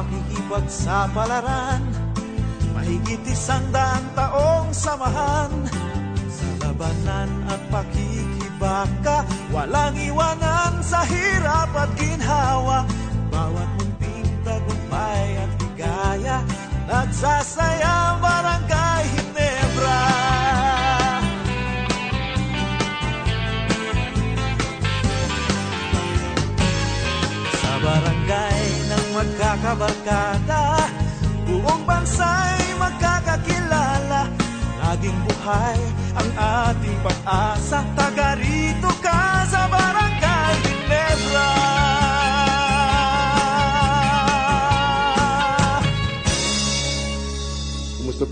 pakikipagsapalaran Mahigit isang daang taong samahan. Sa labanan at pakikibaka Walang iwanan sa hirap at ginhawa. magkakabarkada Buong bansa'y magkakakilala. Laging buhay ang ating pag-asa. Taga rito ka.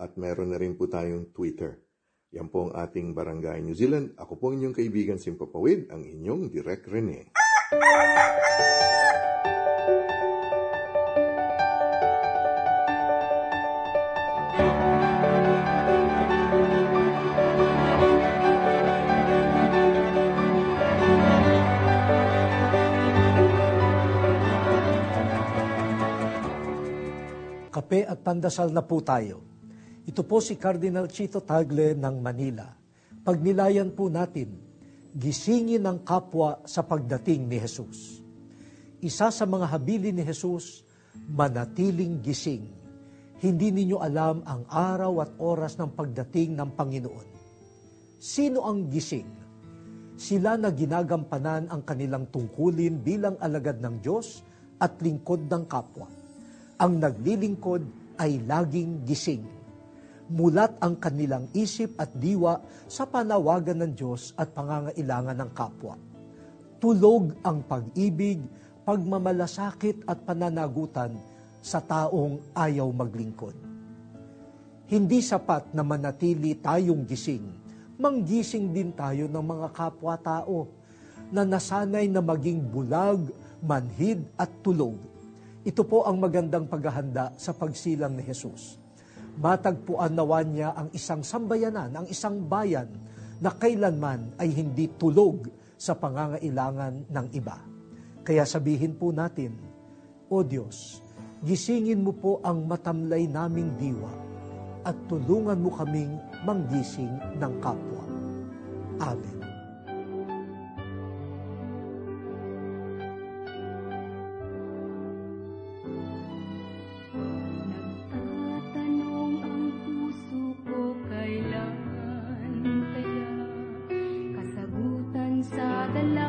at meron na rin po tayong Twitter. Yan po ang ating Barangay New Zealand. Ako po inyong kaibigan Simpapawid, ang inyong Direk Rene. Kape at pandasal na po tayo. Ito po si Cardinal Chito Tagle ng Manila. Pagnilayan po natin, gisingin ang kapwa sa pagdating ni Jesus. Isa sa mga habili ni Jesus, manatiling gising. Hindi ninyo alam ang araw at oras ng pagdating ng Panginoon. Sino ang gising? Sila na ginagampanan ang kanilang tungkulin bilang alagad ng Diyos at lingkod ng kapwa ang naglilingkod ay laging gising. Mulat ang kanilang isip at diwa sa panawagan ng Diyos at pangangailangan ng kapwa. Tulog ang pag-ibig, pagmamalasakit at pananagutan sa taong ayaw maglingkod. Hindi sapat na manatili tayong gising, manggising din tayo ng mga kapwa-tao na nasanay na maging bulag, manhid at tulog ito po ang magandang paghahanda sa pagsilang ni Jesus. Matagpuan nawa niya ang isang sambayanan, ang isang bayan na kailanman ay hindi tulog sa pangangailangan ng iba. Kaya sabihin po natin, O Diyos, gisingin mo po ang matamlay naming diwa at tulungan mo kaming manggising ng kapwa. Amen. de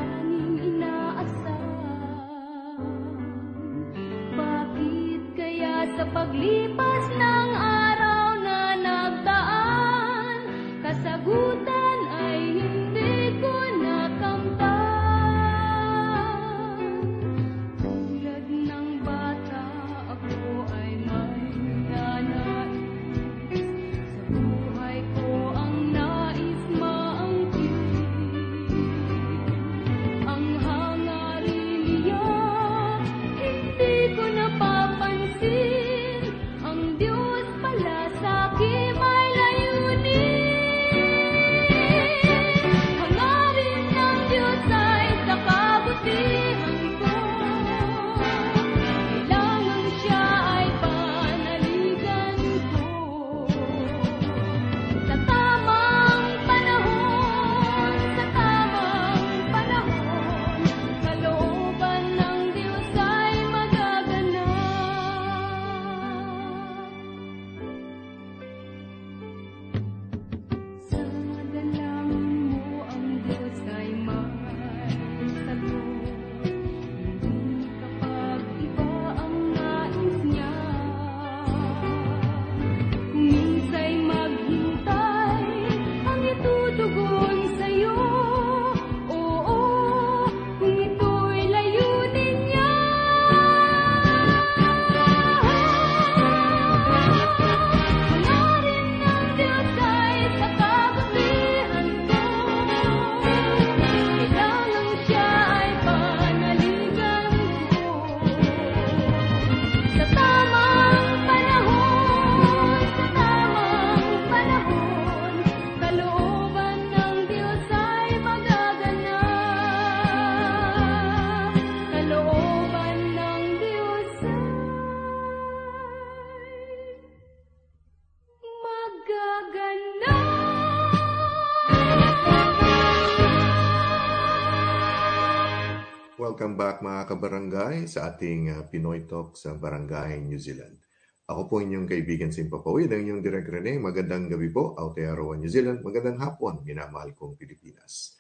kabarangay sa ating uh, Pinoy Talk sa Barangay New Zealand. Ako po inyong kaibigan Simpapawid, ang inyong Direk Rene. Magandang gabi po, Aotearoa, New Zealand. Magandang hapon, minamahal kong Pilipinas.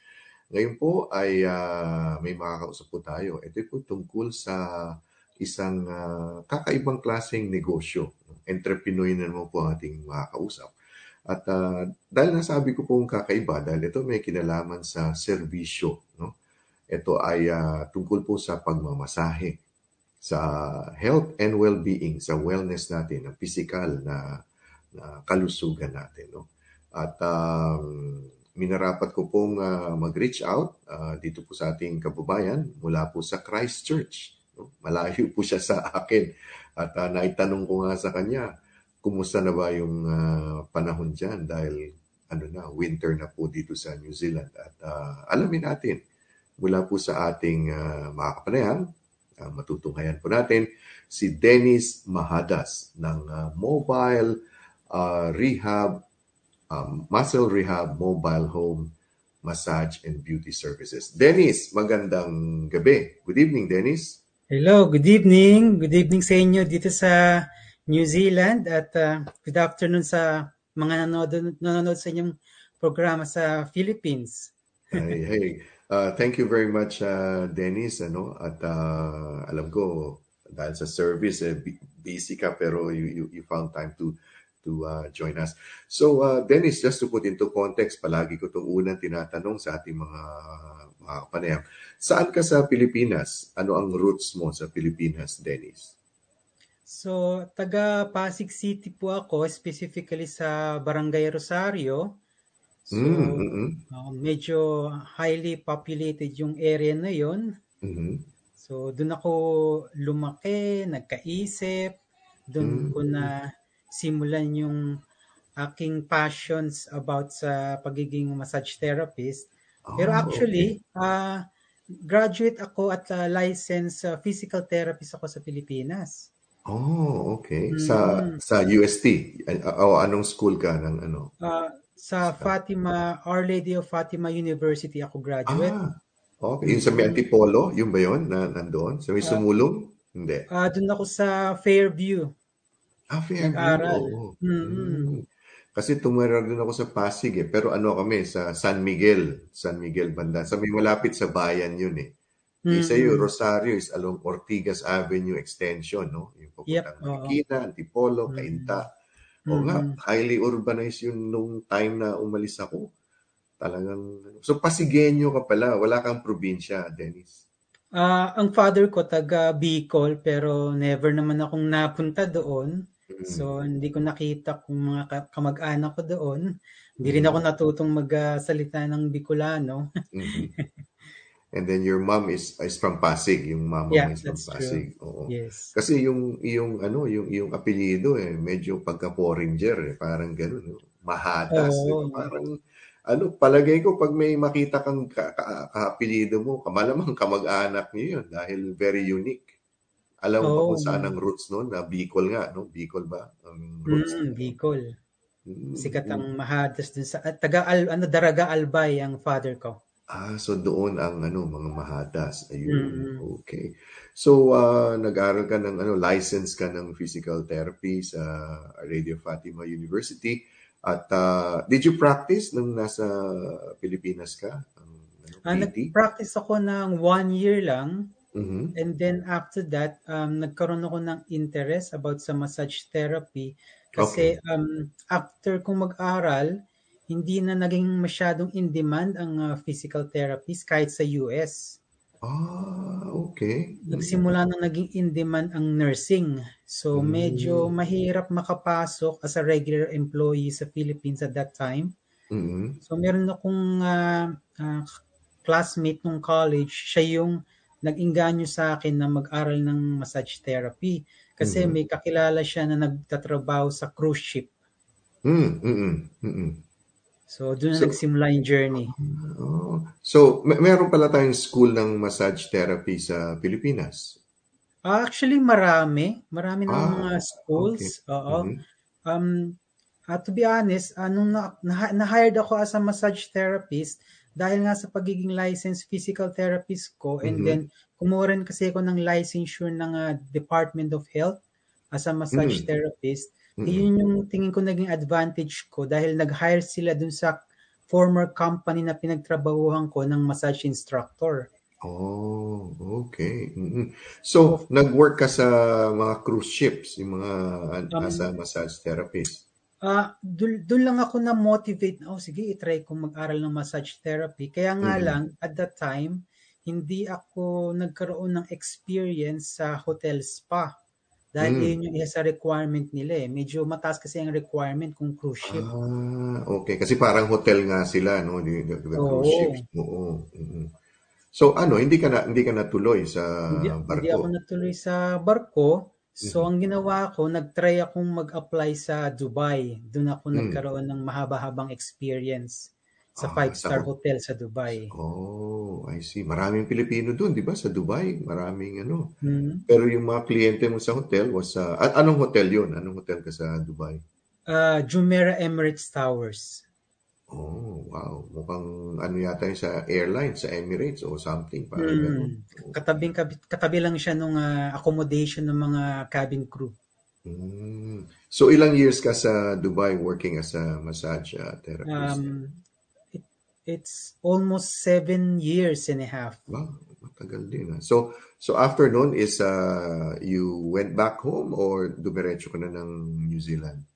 Ngayon po ay uh, may makakausap po tayo. Ito po tungkol sa isang ah, kakaibang klaseng negosyo. Entrepreneur na naman po ang ating makakausap. At ah, dahil nasabi ko pong kakaiba, dahil ito may kinalaman sa serbisyo. No? Ito ay ah, tungkol po sa pagmamasahe, sa health and well-being, sa wellness natin, ang physical na, na kalusugan natin. No? At um, minarapat ko pong ah, mag-reach out ah, dito po sa ating kababayan mula po sa Christchurch. No? Malayo po siya sa akin. At ah, naitanong ko nga sa kanya, kumusta na ba yung ah, panahon dyan dahil ano na, winter na po dito sa New Zealand. At ah, alamin natin mula po sa ating uh, mga kapanayam, ah, matutunghayan po natin si Dennis Mahadas ng ah, Mobile ah, Rehab, um, Muscle Rehab Mobile Home Massage and Beauty Services. Dennis, magandang gabi. Good evening, Dennis. Hello, good evening. Good evening sa inyo dito sa New Zealand at uh, good afternoon sa mga nanonood, nanonood sa inyong programa sa Philippines. Hey, hey. Uh, thank you very much, uh, Dennis. Ano? At uh, alam ko, dahil sa service, eh, bu- busy ka pero you, you, you found time to to uh, join us. So, uh, Dennis, just to put into context, palagi ko itong unang tinatanong sa ating mga, mga panayam. Saan ka sa Pilipinas? Ano ang roots mo sa Pilipinas, Dennis? So, taga Pasig City po ako, specifically sa Barangay Rosario. So, Mm, mm, uh, medyo highly populated yung area na yon. mhm. So, doon ako lumaki, nagkaisip, doon Mm. ko na simulan yung aking passions about sa pagiging massage therapist. Pero Ah, actually, ah, graduate ako at ah, licensed ah, physical therapist ako sa Pilipinas. Oh, okay. Sa Mm. sa UST. Uh, o anong school ka ng ano? Ah, sa Fatima, Our Lady of Fatima University ako graduate. Ah, okay. Yung sa may Antipolo, yun ba yun? Na, nandoon? Sa may sumulong? Hindi. Ah, doon ako sa Fairview. Ah, Fairview. Nag-aral. Oo. Mm-mm. Mm. Kasi tumira din ako sa Pasig eh. Pero ano kami, sa San Miguel. San Miguel banda. Sa may malapit sa bayan yun eh. Isa Mm-mm. yung Rosario is along Ortigas Avenue Extension, no? Yung Yep, papuntang oo. Marikina, Antipolo, Mm. Cainta. O nga, Mm-mm. highly urbanized yun nung time na umalis ako. Talagang, so Pasigueño ka pala, wala kang probinsya, Dennis. Ah, ang father ko taga Bicol pero never naman akong napunta doon. Mm. So hindi ko nakita kung mga ka- kamag-anak ko doon. Hindi rin ako natutong magsalita ng Bicolano. Mhm. And then your mom is is from Pasig, yung mama Yeah, mo is from that's true. Pasig. Oo. Yes. Kasi yung yung ano, yung yung apelyido eh medyo pagka Porringer eh, parang gano'n, no? Mahadas, eh. Oo. Parang ano, palagay ko pag may makita kang ka, ka, kaapelyido mo, malamang kamag-anak niyo yun dahil very unique. Alam mo ba kung saan ang roots noon? Na Bicol nga, no? Bicol ba? Ang roots. Mm, Bicol. Mm, Sikat mm. ang mahadas dun sa at taga Al, ano Daraga Albay ang father ko. Ah, so doon ang ano mga mahadas. Ayun. Mm. Okay. So uh, nag-aral ka ng ano license ka ng physical therapy sa Radio Fatima University at uh, did you practice nung nasa Pilipinas ka? Ang ano, Ah, nag-practice ako ng one year lang Mhm. and then after that um, nagkaroon ako ng interest about sa massage therapy kasi um, after kong mag-aral hindi na naging masyadong in demand ang uh, physical therapist kahit sa US. Ah, okay. Nagsimula na naging in demand ang nursing. So Mm. medyo mahirap makapasok as a regular employee sa Philippines at that time. Mhm. So meron akong ah, ah, classmate nung college, siya yung nag-inganyo sa akin na mag-aral ng massage therapy kasi Mhm. may kakilala siya na nagtatrabaho sa cruise ship. Mm, mm, mm. So doon na So- nagsimula yung journey. Oh. So, may meron pala tayong school ng massage therapy sa Pilipinas. Ah, Actually marami, marami ng Ah, mga schools. Oo. Mhm. Um ah, to be honest, anong na, na, na-hired ako as a massage therapist dahil nga sa pagiging licensed physical therapist ko and Mhm. then kumuha rin kasi ako ng licensure ng ah, Department of Health as a massage Mm. therapist. Mm. Yun yung tingin ko naging advantage ko dahil nag-hire sila dun sa former company na pinagtrabahuhan ko ng massage instructor. Oh, okay. Mm-mm. So, nag-work ka sa mga cruise ships, yung mga Um, as a massage therapist. Ah, dun, dun lang ako na motivate. Oh, sige, i-try kong mag-aral ng massage therapy. Kaya nga Mhm. lang at that time, hindi ako nagkaroon ng experience sa hotel spa. Dahil Mm. yun yung isa sa requirement nila eh. Medyo mataas kasi ang requirement kung cruise ship. Ah, okay. Kasi parang hotel nga sila, no? The, the, the cruise Oo. ships. Oo. mm So, ano, hindi ka na hindi ka natuloy sa Hindi, hindi ako barko? natuloy sa barko. So, Mhm. ang ginawa ko, nag-try akong mag-apply sa Dubai. Doon ako Mm. nagkaroon ng mahaba-habang experience sa Ah, five-star sa hotel sa Dubai. Oh, I see. Maraming Pilipino doon, 'di ba? Sa Dubai, maraming ano. Hmm. Pero yung mga kliyente mo sa hotel was sa a- anong hotel 'yun? Anong hotel ka sa Dubai? Ah, Jumeirah Emirates Towers. Oh, wow. Mukhang ano yata yung sa airline, sa Emirates or something, parang ganun. Hmm. Katabing kabi- katabi lang siya nung ah, accommodation ng mga cabin crew. Mm. So ilang years ka sa Dubai working as a massage uh, therapist? Um, it's almost seven years and a half. Wow, matagal din. ah. So so after noon is uh, you went back home or dumiretso ka na ng New Zealand?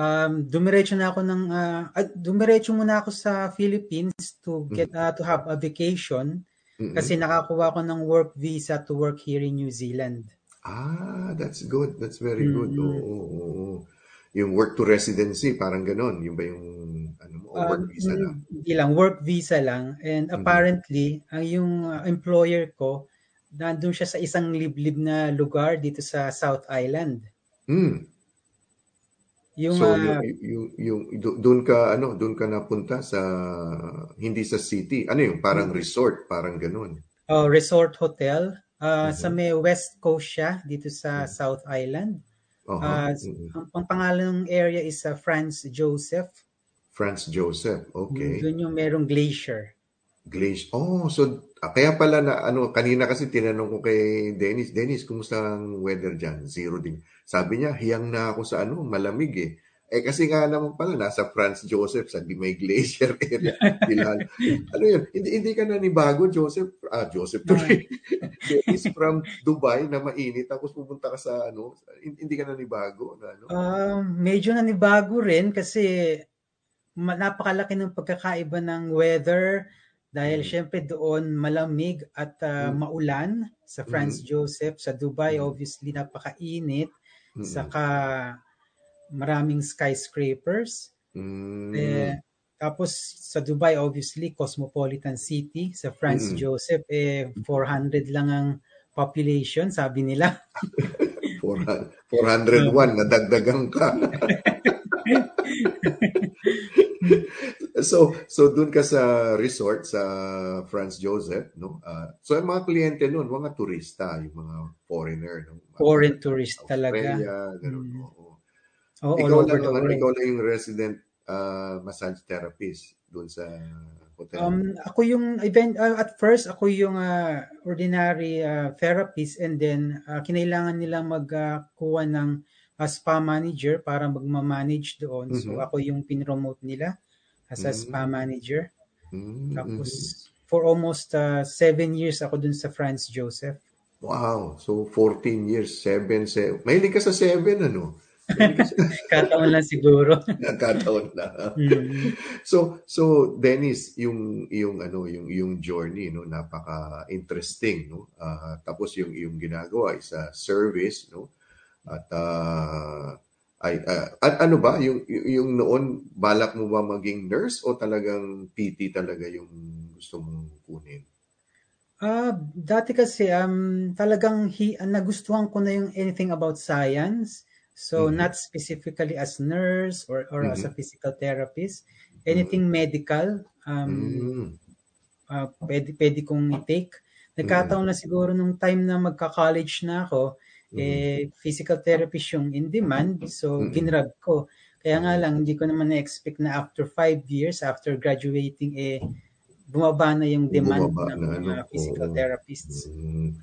Um, dumiretso na ako ng ah, dumiretso muna ako sa Philippines to get ah, to have a vacation Mm-mm. kasi nakakuha ko ng work visa to work here in New Zealand. Ah, that's good. That's very good. Oo, oo, oo. Yung work to residency, parang ganon. Yung ba yung o work Um, visa lang? hindi lang, work visa lang. And Mhm. apparently, ang yung uh, employer ko, nandun siya sa isang liblib na lugar dito sa South Island. Hmm. Yung So uh, yung yung yung do- doon ka ano, doon ka napunta sa hindi sa city. Ano yung parang resort, parang ganon. uh, resort hotel, uh, sa Mhm. may west coast siya, dito sa Mhm. South Island. Aha. Uh, mm. ang, ang pangalan ng area is uh, Franz Joseph. Franz Joseph. Okay. Doon yung merong glacier. Glaze. Oh, so ah, kaya pala na ano kanina kasi tinanong ko kay Dennis, Dennis, kumusta ang weather diyan? Zero din. Sabi niya, hiyang na ako sa ano, malamig eh. Eh kasi nga naman pala nasa Franz Joseph sa di may glacier area. Bilal. ano yun? Hindi hindi ka nanibago, Joseph. Ah, Joseph tuloy. Dennis from Dubai na mainit tapos pupunta ka sa ano, hindi ka nanibago na ano. Um, medyo nanibago rin kasi napakalaki ng pagkakaiba ng weather dahil Mhm. syempre doon malamig at uh, Mhm. maulan sa Franz Mhm. Joseph. Sa Dubai Mhm. obviously napakainit. Mm-mm. Saka maraming skyscrapers. Mm. Eh, tapos sa Dubai obviously cosmopolitan city. Sa Franz Mm-mm. Joseph eh 400 lang ang population sabi nila. 400 401 nadagdagan ka. so so doon ka sa resort sa Franz Joseph no Ah, so ang mga kliyente noon mga turista yung mga foreigner no Mga Foreign tourist talaga. Australia ganun Mm. oo. Oh, ikaw lang ang ikaw lang yung resident ah, massage therapist doon sa hotel Um, ako yung event uh, at first ako yung uh, ordinary uh, therapist and then uh, kinailangan nilang magkuha ng uh, spa manager para magma-manage doon. So Mhm. ako yung pinromote nila as a spa Mm. manager. Mm, Tapos mhm. for almost uh, seven years ako dun sa Franz Joseph. wow so 14 years 7 se mahilig ka sa 7 ano Kataon lang siguro. nagkataon na Mm. So so Dennis, yung yung ano yung yung journey no napaka interesting no. Ah, tapos yung yung ginagawa is a service no. At ah, ay at ano ba yung yung noon balak mo ba maging nurse o talagang PT talaga yung gusto mong kunin? Ah, dati kasi um talagang hi, ah, nagustuhan ko na yung anything about science. So Mhm. not specifically as nurse or or as a Mhm. physical therapist, anything medical um Mm. ah, pwede pwede kong i-take. Nagkataon na siguro nung time na magka-college na ako. Eh physical therapist yung in demand, so Mhm. ginrab ko. Kaya nga lang hindi ko naman na-expect na after five years after graduating eh bumaba na yung demand Bumaba ng na, mga ano, physical oo. therapists. Mm.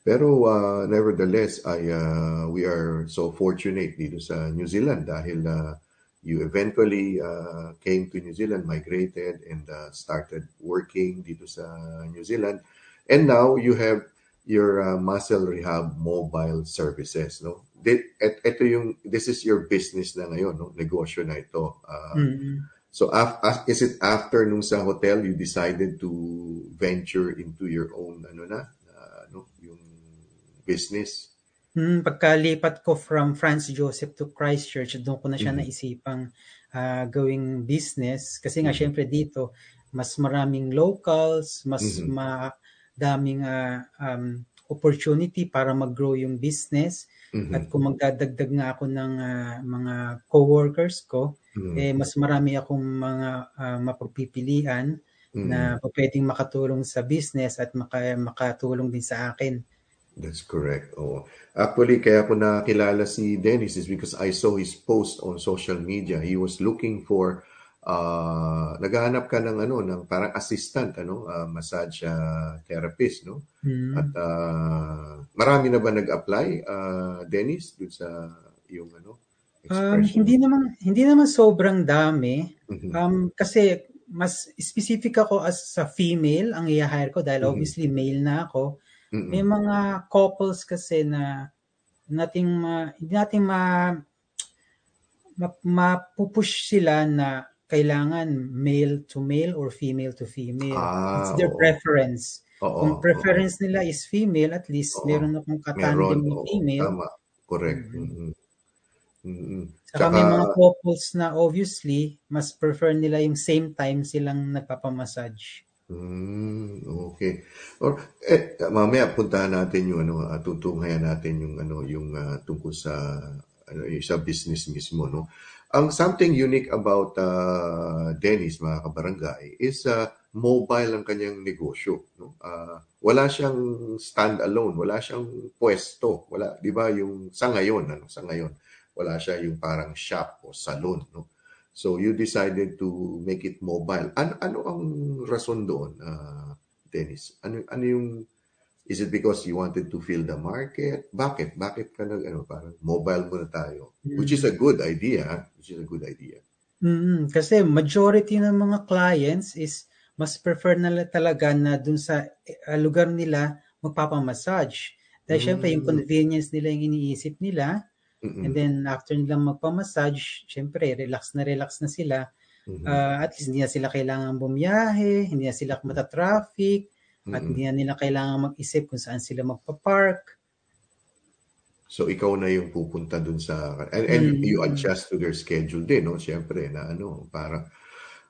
Pero uh, nevertheless, I uh, we are so fortunate dito sa New Zealand dahil uh, you eventually uh, came to New Zealand, migrated, and uh, started working dito sa New Zealand. And now you have your uh, muscle rehab mobile services, no? Et- Ito yung this is your business na ngayon, no? Negosyo na ito. Uh, Mm. So af- af- is it after nung sa hotel you decided to venture into your own ano na, uh, ano, yung business? Hmm, pagkalipat ko from Franz Joseph to Christchurch, doon ko na siya Mhm. naisipang ah, gawing business. Kasi nga, Mhm. syempre dito, mas maraming locals, mas Mhm. Madaming ah, um, opportunity para mag-grow yung business. Mhm. At kung magdadagdag nga ako ng ah, mga co-workers ko, Mhm. eh, mas marami akong mga ah, mapagpipilian Mhm. na pwedeng makatulong sa business at maka, makatulong din sa akin. That's correct. Oh. Actually, kaya ko nakilala si Dennis is because I saw his post on social media. He was looking for uh, naghahanap ka ng ano ng parang assistant ano uh, massage uh, therapist no Hmm. at uh, marami na ba nag-apply uh, Dennis dun sa yung ano Um, hindi naman hindi naman sobrang dami Mhm. um, kasi mas specific ako as sa female ang i-hire ko dahil Mhm. obviously male na ako. Mm-mm. May mga couples kasi na nating ma, hindi natin ma, ma mapupush sila na kailangan male to male or female to female. Ah, It's their oo. preference. Oo, Kung oo. preference nila is female, at least Oo. meron akong katandem na oo, female. tama correct Mhm. mm mm Saka may mga couples na obviously, mas prefer nila yung same time silang nagpapamassage. Mm, okay. Or eh, mamaya puntahan natin yung ano, uh, tutunghayan natin yung ano, yung ah, tungkol sa ano, yung sa business mismo, no. Ang something unique about uh, Dennis mga kabarangay is uh, mobile ang kanyang negosyo, no. Ah, wala siyang stand alone, wala siyang pwesto, wala, 'di ba, yung sa ngayon, ano, sa ngayon, wala siya yung parang shop o salon, no. So you decided to make it mobile. Ano ano ang rason doon, uh, Dennis? Ano ano yung is it because you wanted to fill the market? Bakit? Bakit ka nag ano parang mobile muna tayo? Which is a good idea, ah. which is a good idea. mm Kasi majority ng mga clients is mas prefer nila talaga na dun sa eh, lugar nila magpapamassage. Dahil syempre yung Mm. convenience nila yung iniisip nila. Mm-mm. And then after nilang magpamassage, syempre relax na relax na sila. Mhm. Ah, at least hindi na sila kailangan bumiyahe, hindi na sila matatraffic, at Mm-mm. hindi nila kailangan mag-isip kung saan sila magpa-park. So ikaw na yung pupunta dun sa and, and Mm. you adjust to their schedule din, no? Siyempre na ano, para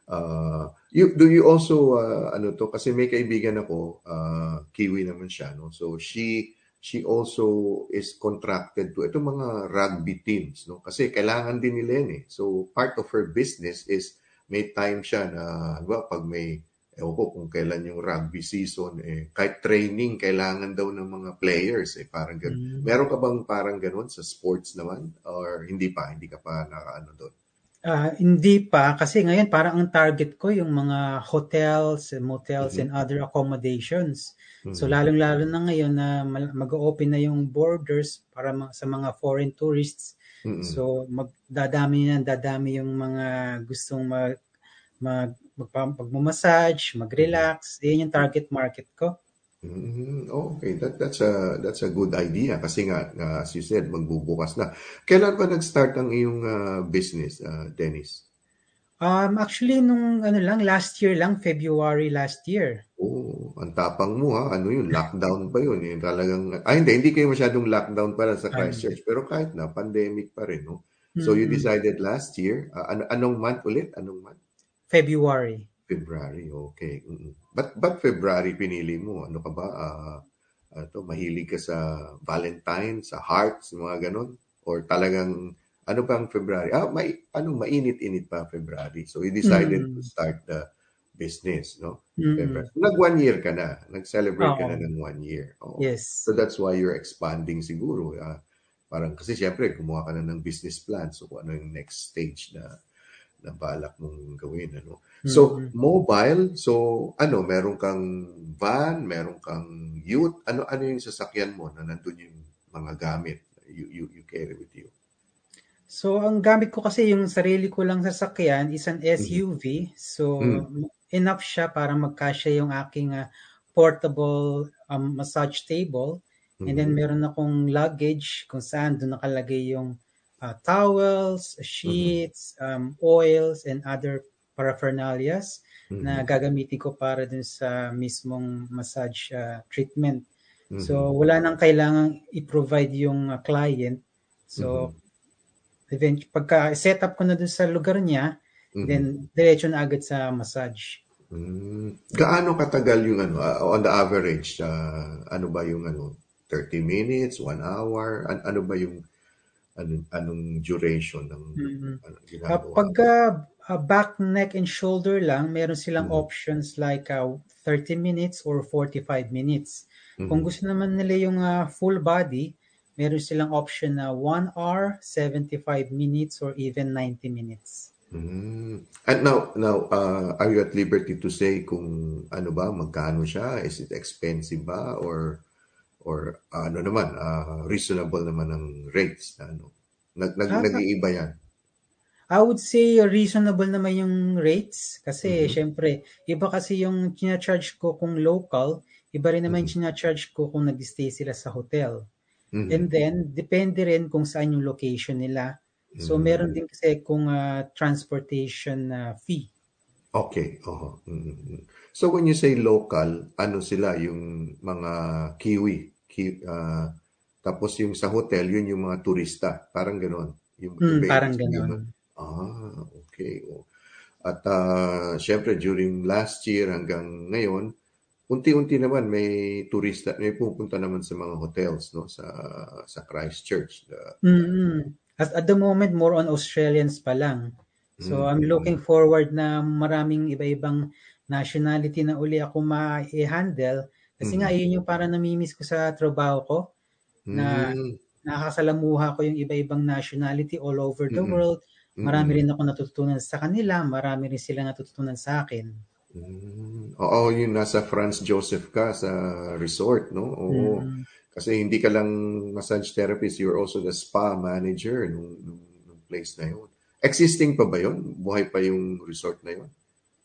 uh, you do you also uh, ano to kasi may kaibigan ako, uh, Kiwi naman siya, no? So she she also is contracted to itong mga rugby teams, no? Kasi kailangan din nila yan eh. So part of her business is may time siya na, ba, pag may ewan ko kung kailan yung rugby season, eh, kahit training, kailangan daw ng mga players, eh, parang ganun. Mm. Meron ka bang parang ganun sa sports naman? Or hindi pa? Hindi ka pa nakaano doon? Ah, hindi pa kasi ngayon parang ang target ko yung mga hotels, motels Mhm. and other accommodations. So Mhm. lalong-lalo na ngayon na mag-open na yung borders para ma- sa mga foreign tourists. Mm-mm. So magdadami na dadami yung mga gustong mag mag magpa- magmamassage, mag-relax. Yan yung target market ko. Mhm. Okay, that that's a that's a good idea kasi nga nga, as you said magbubukas na. Kailan ba nag-start ang iyong ah, business, ah, Dennis? Um actually nung ano lang last year lang February last year. Oh, ang tapang mo ha. Ano yun? Lockdown pa yun. Eh. Talagang, ah, hindi, hindi kayo masyadong lockdown para sa Christchurch. Pero kahit na, pandemic pa rin, no? So you Mm, decided last year, ah, an- anong month ulit? Anong month? February. February, okay. Mm-mm. But but February pinili mo? Ano ka ba? Ah, ano to, mahilig ka sa Valentine, sa hearts, mga ganon? Or talagang ano bang February? Ah, may ano mainit-init pa February. So you decided Mm. to start the business, no? Mm. February. Nag one year ka na. Nag-celebrate ka Oo. na ng one year. Oo. Yes. So that's why you're expanding siguro. ah. parang kasi syempre gumawa ka na ng business plan. So kung ano yung next stage na na balak mong gawin ano. So Mm. mobile, so ano, meron kang van, meron kang youth, ano ano yung sasakyan mo na nandun yung mga gamit you you, you carry with you. So, ang gamit ko kasi yung sarili ko lang sasakyan is an SUV. So, Mm. enough siya para magkasya yung aking ah, portable um, massage table. And then Mhm. meron akong luggage kung saan doon nakalagay yung uh, towels, sheets, um, oils, and other paraphernalias na Mhm. gagamitin ko para dun sa mismong massage uh, treatment. Mhm. So wala nang kailangang i-provide yung uh, client. So event pagka set up ko na dun sa lugar niya, Mhm. then diretso na agad sa massage. Mm. Gaano katagal yung ano, uh, on the average, uh, ano ba yung ano, 30 minutes, 1 hour, an- ano ba yung ano, anong duration ng Mhm. ano, Uh, ginagawa? pagka uh, back, neck, and shoulder lang, meron silang Mhm. options like uh, 30 minutes or 45 minutes. Kung Mhm. gusto naman nila yung uh, full body, meron silang option na 1 hour, 75 minutes, or even 90 minutes. Mm. And now, now, uh, are you at liberty to say kung ano ba, magkano siya? Is it expensive ba? Or, or ano naman, uh, reasonable naman ang rates? na Ano? Nag, nag, Ah, nag-iiba yan. I would say reasonable naman yung rates kasi Mhm. syempre, iba kasi yung charge ko kung local, iba rin naman Mhm. yung charge ko kung nag-stay sila sa hotel. Mhm. And then, depende rin kung saan yung location nila. So, Mhm. meron din kasi kung uh, transportation uh, fee. Okay, oo. Mm. So when you say local, ano sila yung mga Kiwi, Ki, ah, tapos yung sa hotel, yun yung mga turista, parang gano'n. Yung Hmm, iba- parang ganon. Ah, okay. Oh. At ah, syempre during last year hanggang ngayon, unti-unti naman may turista, may pupunta naman sa mga hotels no sa sa Christchurch. The- mm At, at the moment, more on Australians pa lang. So, Mm, I'm mm, looking forward na maraming iba-ibang nationality na uli ako ma-handle. Kasi nga, Mhm. yun yung parang namimiss ko sa trabaho ko. na- mm, Nakakasalamuha ko yung iba-ibang nationality all over the Mhm. world. mm, Marami rin ako natutunan sa kanila. Marami rin sila natutunan sa akin. Mm. Oo, yung nasa Franz Joseph ka sa resort, no? Oo. Mm. Kasi hindi ka lang massage therapist, you're also the spa manager nung, nung, nung place na yun. Existing pa ba yun? Buhay pa yung resort na yun?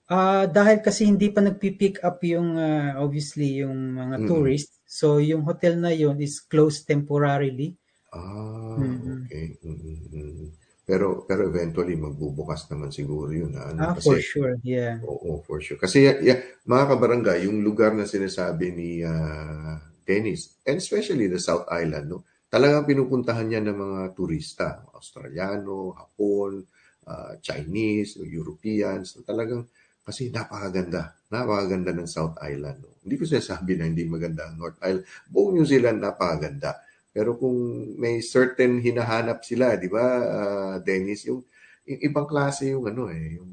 Ah, dahil kasi hindi pa nagpi-pick up yung ah, obviously yung mga Mm. tourists. So yung hotel na yun is closed temporarily. Ah, Mhm. okay. Mm-mm. Pero pero eventually magbubukas naman siguro yun. ah, Ano, Ah, kasi, for sure. Yeah. Oo, for sure. Kasi ya- ya- mga kabarangay, yung lugar na sinasabi ni ah, Dennis, and especially the South Island, no, talagang pinupuntahan niya ng mga turista, Australiano, Hapon, ah, Chinese, Europeans, talagang kasi napakaganda. Napakaganda ng South Island. No. Hindi ko sinasabi na hindi maganda ang North Island. Buong New Zealand napakaganda. Pero kung may certain hinahanap sila, di ba, ah, Dennis, yung, yung ibang klase yung ano eh, yung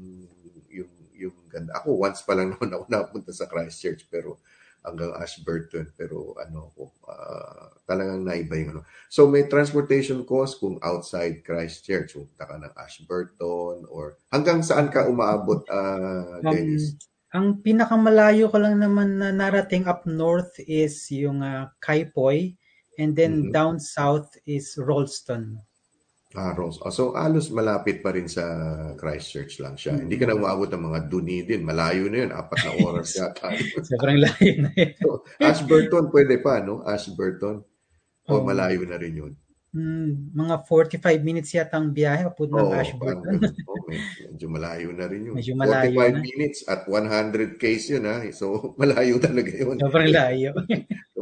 yung yung ganda. Ako once pa lang naman ako napunta sa Christchurch pero hanggang Ashburton pero ano ko ah, talagang naiba yung ano. So may transportation cost kung outside Christchurch, kung ka ng Ashburton or hanggang saan ka umaabot Um, Dennis? ang pinakamalayo ko lang naman na narating up north is yung ah, Kaipoy and then Mhm. down south is Rollston. Ah, Rose. Ah, so alos malapit pa rin sa Christchurch lang siya. Hindi ka na umaabot ng mga Dunedin. Malayo na yun. Apat na oras yata. Sobrang layo na yun. So, Ashburton pwede pa, no? Ashburton. O Oo. malayo na rin yun. Hmm, mga 45 minutes yata ang biyahe papunta ng Ashburton. med- medyo malayo na rin yun. Medyo malayo 45 na. minutes at 100 case yun, ha? So, malayo talaga yun. Sobrang layo.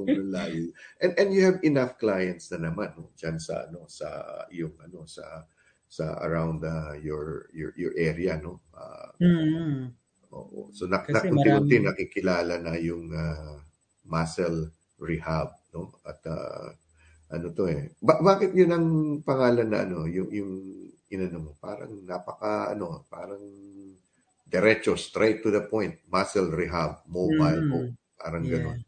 Sobrang layo. And, and you have enough clients na naman, no? Diyan sa, ano, sa, yung, ano, sa, sa around uh, your, your, your area, no? Ah, Mm. Oo. So nak nakunti-unti nakikilala na yung ah, muscle rehab, no? At ah, ano to eh. Ba- bakit yun ang pangalan na ano, yung yung inano mo, parang napaka ano, parang diretso, straight to the point, muscle rehab, mobile Mm. home, parang Yeah. ganun.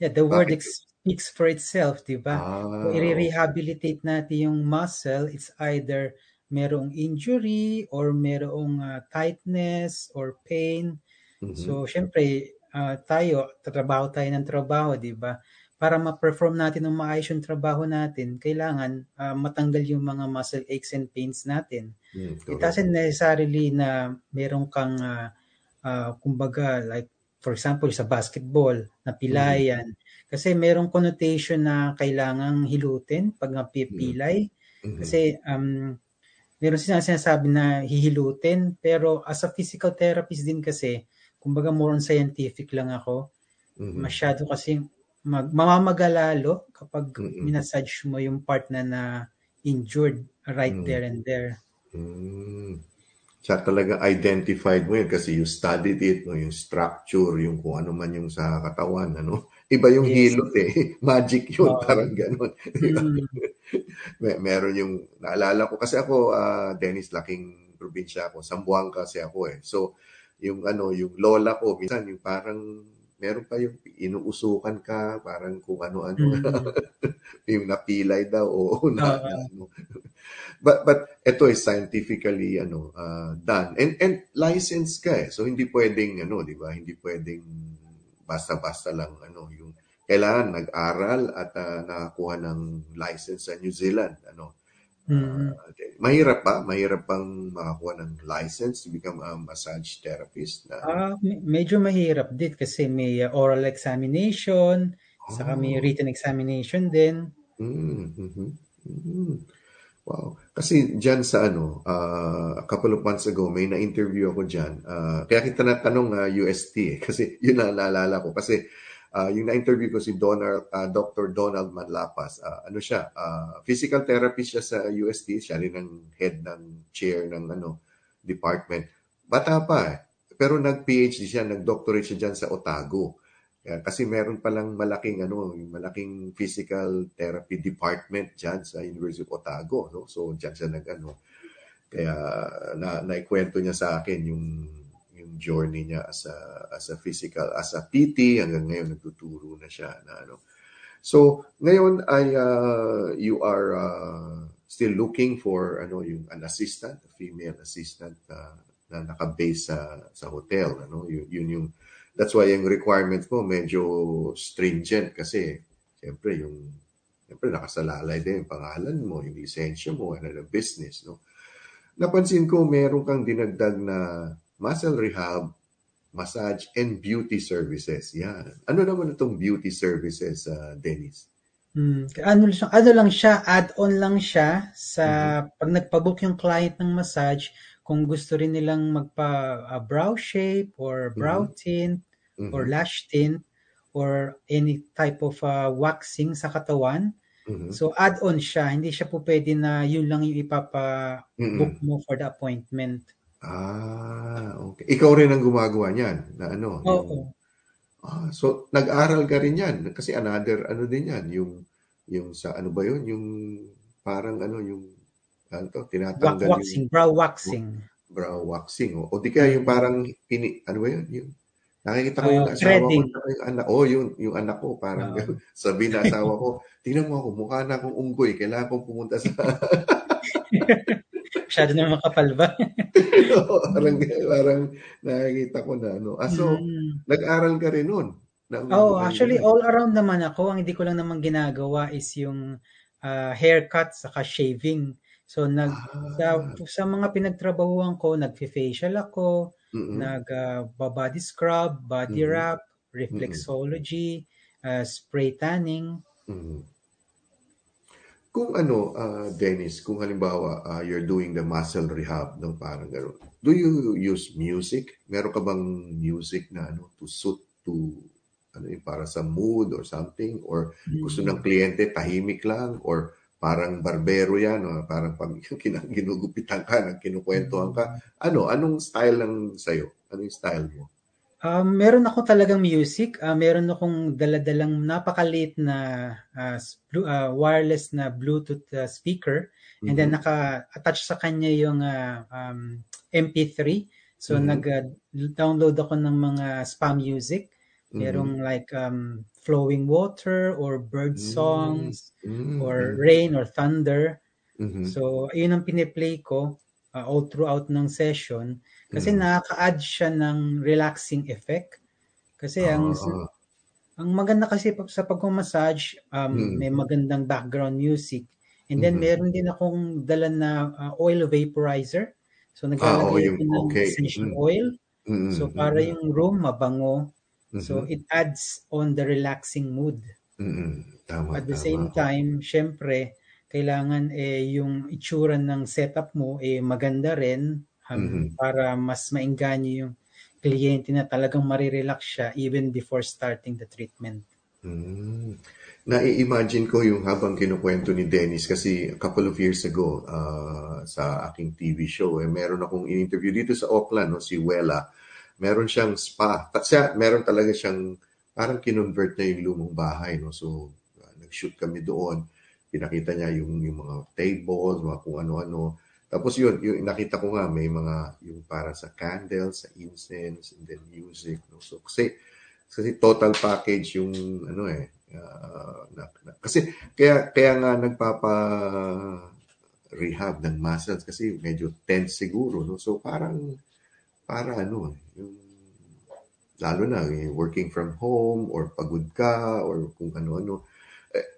Yeah, the word Bakit? ex- speaks for itself, di ba? Ah, Kung i-rehabilitate natin yung muscle, it's either merong injury or merong ah, tightness or pain. mhm. So, syempre, ah, tayo, trabaho tayo ng trabaho, di ba? Para ma-perform natin ng maayos yung trabaho natin, kailangan ah, matanggal yung mga muscle aches and pains natin. Mm, It doesn't necessarily na meron kang, ah, ah, kumbaga, like, for example, sa basketball, na pilayan. Kasi merong connotation na kailangang hilutin pag napipilay. Mhm. Kasi um, meron silang sinasabi na hihilutin. Pero as a physical therapist din kasi, kumbaga more on scientific lang ako. Mhm. Masyado kasi mag, mamamagalalo kapag Mm-mm. minasage mo yung part na na injured right there and there. Mm. Siya talaga identified mo yun kasi you studied it, no, yung structure, yung kung ano man yung sa katawan, ano. Iba yung Yes. hilot eh. Magic yun, Oo. parang ganun. Mm. May, meron yung, naalala ko, kasi ako, ah, Dennis, laking probinsya ako, Sambuanga kasi ako eh. So, yung ano, yung lola ko, minsan yung parang, meron pa yung inuusukan ka, parang kung ano-ano, Mm. yung napilay daw o na, na ano. But but ito is scientifically ano uh, done and and licensed ka eh. So hindi pwedeng ano, 'di ba? Hindi pwedeng basta-basta lang ano yung kailangan nag-aral at ah, nakakuha ng license sa New Zealand ano. Mm. Ah, okay. Mahirap ba? Mahirap bang makakuha ng license to become a massage therapist? Na, Ah, me- medyo mahirap din kasi may uh, oral examination, saka may Oh. written examination din. Mm, mhm, mhm. Wow. Kasi dyan sa ano, uh, a couple of months ago, may na-interview ako dyan. Uh, kaya kita natanong uh, UST eh, kasi yun na naalala ko. Kasi uh, yung na-interview ko si Donald, uh, Dr. Donald Manlapas, uh, ano siya, uh, physical therapist siya sa UST. Siya rin ang head ng chair ng ano department. Bata pa eh. Pero nag-PhD siya, nag-doctorate siya dyan sa Otago. Kaya- kasi meron palang malaking ano, yung malaking physical therapy department diyan sa University of Otago, no? So diyan siya nag-ano. Kaya na naikwento niya sa akin yung yung journey niya as a as a physical as a PT hanggang ngayon nagtuturo na siya na ano. So ngayon ay uh, you are uh, still looking for ano yung an assistant, a female assistant uh, na naka-base sa sa hotel, ano? Yun, yun yung That's why yung requirements mo medyo stringent kasi siyempre yung siyempre nakasalalay din yung pangalan mo, yung lisensya mo, ano na business, no? Napansin ko meron kang dinagdag na muscle rehab, massage, and beauty services. Yan. Ano naman itong beauty services, uh, Dennis? Mm, ano, ano lang siya, add-on lang siya sa Mm-hmm. pag nagpa-book yung client ng massage, kung gusto rin nilang magpa-brow shape or brow tint Mhm. or lash tint or any type of uh, waxing sa katawan. Mhm. So add-on siya, hindi siya po pwede na yun lang yung ipapa-book mo for the appointment. Ah, okay. Ikaw rin ang gumagawa niyan na ano? Oo. yung- Ah, so nag-aral ka rin yan kasi another ano din yan yung yung sa ano ba yun yung parang ano yung ano to tinatanggal waxing, brow waxing. yung brow waxing o, o di kaya yung parang pini ano ba yun yung nakikita ko yung Ah, asawa threading. ko yung anak oh yung yung anak ko parang Oo. sabi na asawa ko tingnan mo ako mukha na akong unggoy kailangan kong pumunta sa Masyado na makapal ba? parang parang nakikita ko na ano ah, so Mm. nag-aral ka rin nun ng- Oh, actually all around naman ako. Ang hindi ko lang naman ginagawa is yung ah, haircut saka shaving. So nag sa, Ah. sa mga pinagtrabahuan ko, nagfi-facial ako, Mm-mm. nag ah, body scrub, body Mhm. wrap, reflexology, ah, spray tanning. Mhm. Kung ano, ah, Dennis, kung halimbawa ah, you're doing the muscle rehab, no, parang gano'n, do you use music? Meron ka bang music na ano, to suit to, ano yung para sa mood or something? Or gusto ng kliyente tahimik lang? Or parang barbero yan? O parang pag ginugupitan ka, nang kinukwentuhan ka? Ano? Anong style ng sayo? Anong style mo? Um, meron ako talagang music. Ah, meron akong daladalang napakaliit na ah, s- blu- ah, wireless na Bluetooth ah, speaker. And then Mhm. naka-attach sa kanya yung ah, um, MP3. So Mhm. nag-download ako ng mga spa music. Mhm. Merong like um, flowing water or bird Mm. songs Mhm. or rain or thunder. Mhm. So yun ang piniplay ko ah, all throughout ng session kasi Mhm. nakaka-add siya ng relaxing effect. Kasi ang Ah. ang maganda kasi pag- sa pagmamassage, um, Mm. may magandang background music. And then Mhm. meron din akong dala na uh, oil vaporizer. So Ah, naglalagay yung- ako ng okay. essential Mm. oil. Mm, So mm, para mm. yung room mabango. So it adds on the relaxing mood. Mm-mm. Tama, At the tama. same time, syempre, kailangan eh yung itsura ng setup mo eh maganda rin um, Mhm. para mas maengganyo yung kliyente na talagang marirelax siya even before starting the treatment. Mm. Nai-imagine ko yung habang kinukwento ni Dennis kasi a couple of years ago ah, sa aking TV show, eh, meron akong in-interview dito sa Auckland, no, si Wella. Meron siyang spa. Siya, meron talaga siyang parang kinonvert na yung lumang bahay. No? So, ah, nag-shoot kami doon. Pinakita niya yung, yung mga tables, mga kung ano-ano. Tapos yun, yung nakita ko nga may mga yung para sa candles, sa incense, and then music. No? So, kasi kasi total package yung ano eh ah, na, na- kasi kaya kaya nga nagpapa rehab ng muscles kasi medyo tense siguro no so parang para ano yung lalo na eh, working from home or pagod ka or kung ano-ano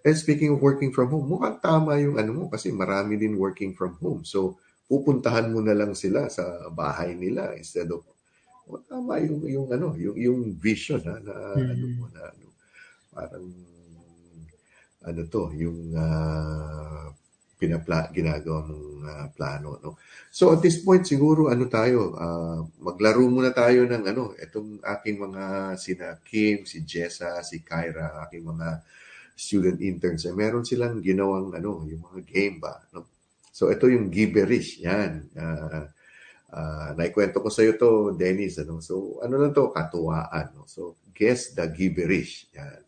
and speaking of working from home mukhang tama yung ano mo kasi marami din working from home so pupuntahan mo na lang sila sa bahay nila instead of o, tama yung yung ano, yung yung vision ha, na Mm. ano mo na ano, parang ano to, yung ah, pinapla ginagawa mong ah, plano no. So at this point siguro ano tayo, ah, maglaro muna tayo ng ano, itong aking mga sina Kim, si Jessa, si Kyra, aking mga student interns. Eh, meron silang ginawang ano, yung mga game ba, no. So ito yung gibberish, yan. Ah, Ah, naikwento ko sa iyo to, Dennis. Ano? So, ano lang to? Katuwaan. No? So, guess the gibberish. Yan.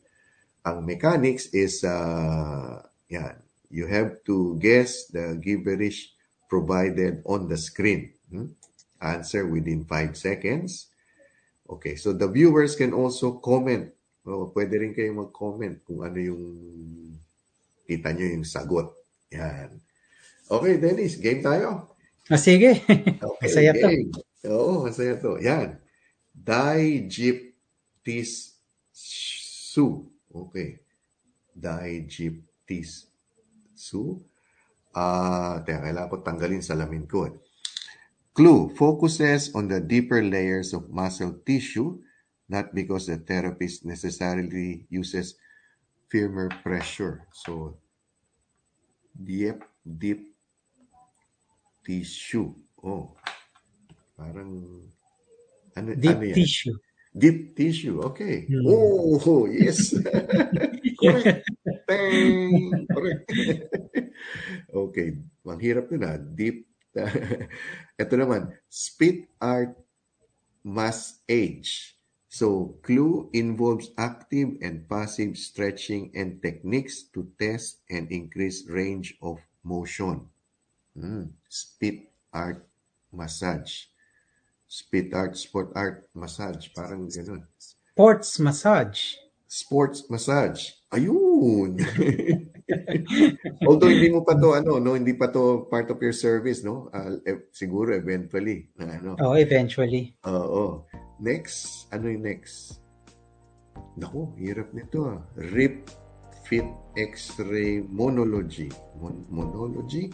Ang mechanics is, uh, yan. You have to guess the gibberish provided on the screen. Hmm? Answer within 5 seconds. Okay, so the viewers can also comment. O, pwede rin kayo mag-comment kung ano yung kita nyo yung sagot. Yan. Okay, Dennis, game tayo. Ah, sige. Okay, Masaya to. Oo, masaya to. Yan. Digiptis su. Okay. Digiptis su. Ah, teka, kailangan ko tanggalin salamin ko. eh. Clue focuses on the deeper layers of muscle tissue, not because the therapist necessarily uses firmer pressure. So, deep, deep tissue. Oh, parang ano, Deep ano yan? tissue. Deep tissue. Okay. Hmm. Oh, yes. Correct. Tang. Correct. okay. Manghirap nun ah. Deep. Ito naman. Spit art mass age. So, clue involves active and passive stretching and techniques to test and increase range of motion. Hmm. Spit art massage. Spit art, sport art massage. Parang ganun. Sports massage. Sports massage. Ayun. Although hindi mo pa to ano, no, hindi pa to part of your service, no? Ah, eh, siguro eventually na ano. Oh, eventually. Oo. Next, ano yung next? Naku, hirap nito ah. Rip Fit X-ray Monology. Mon- monology?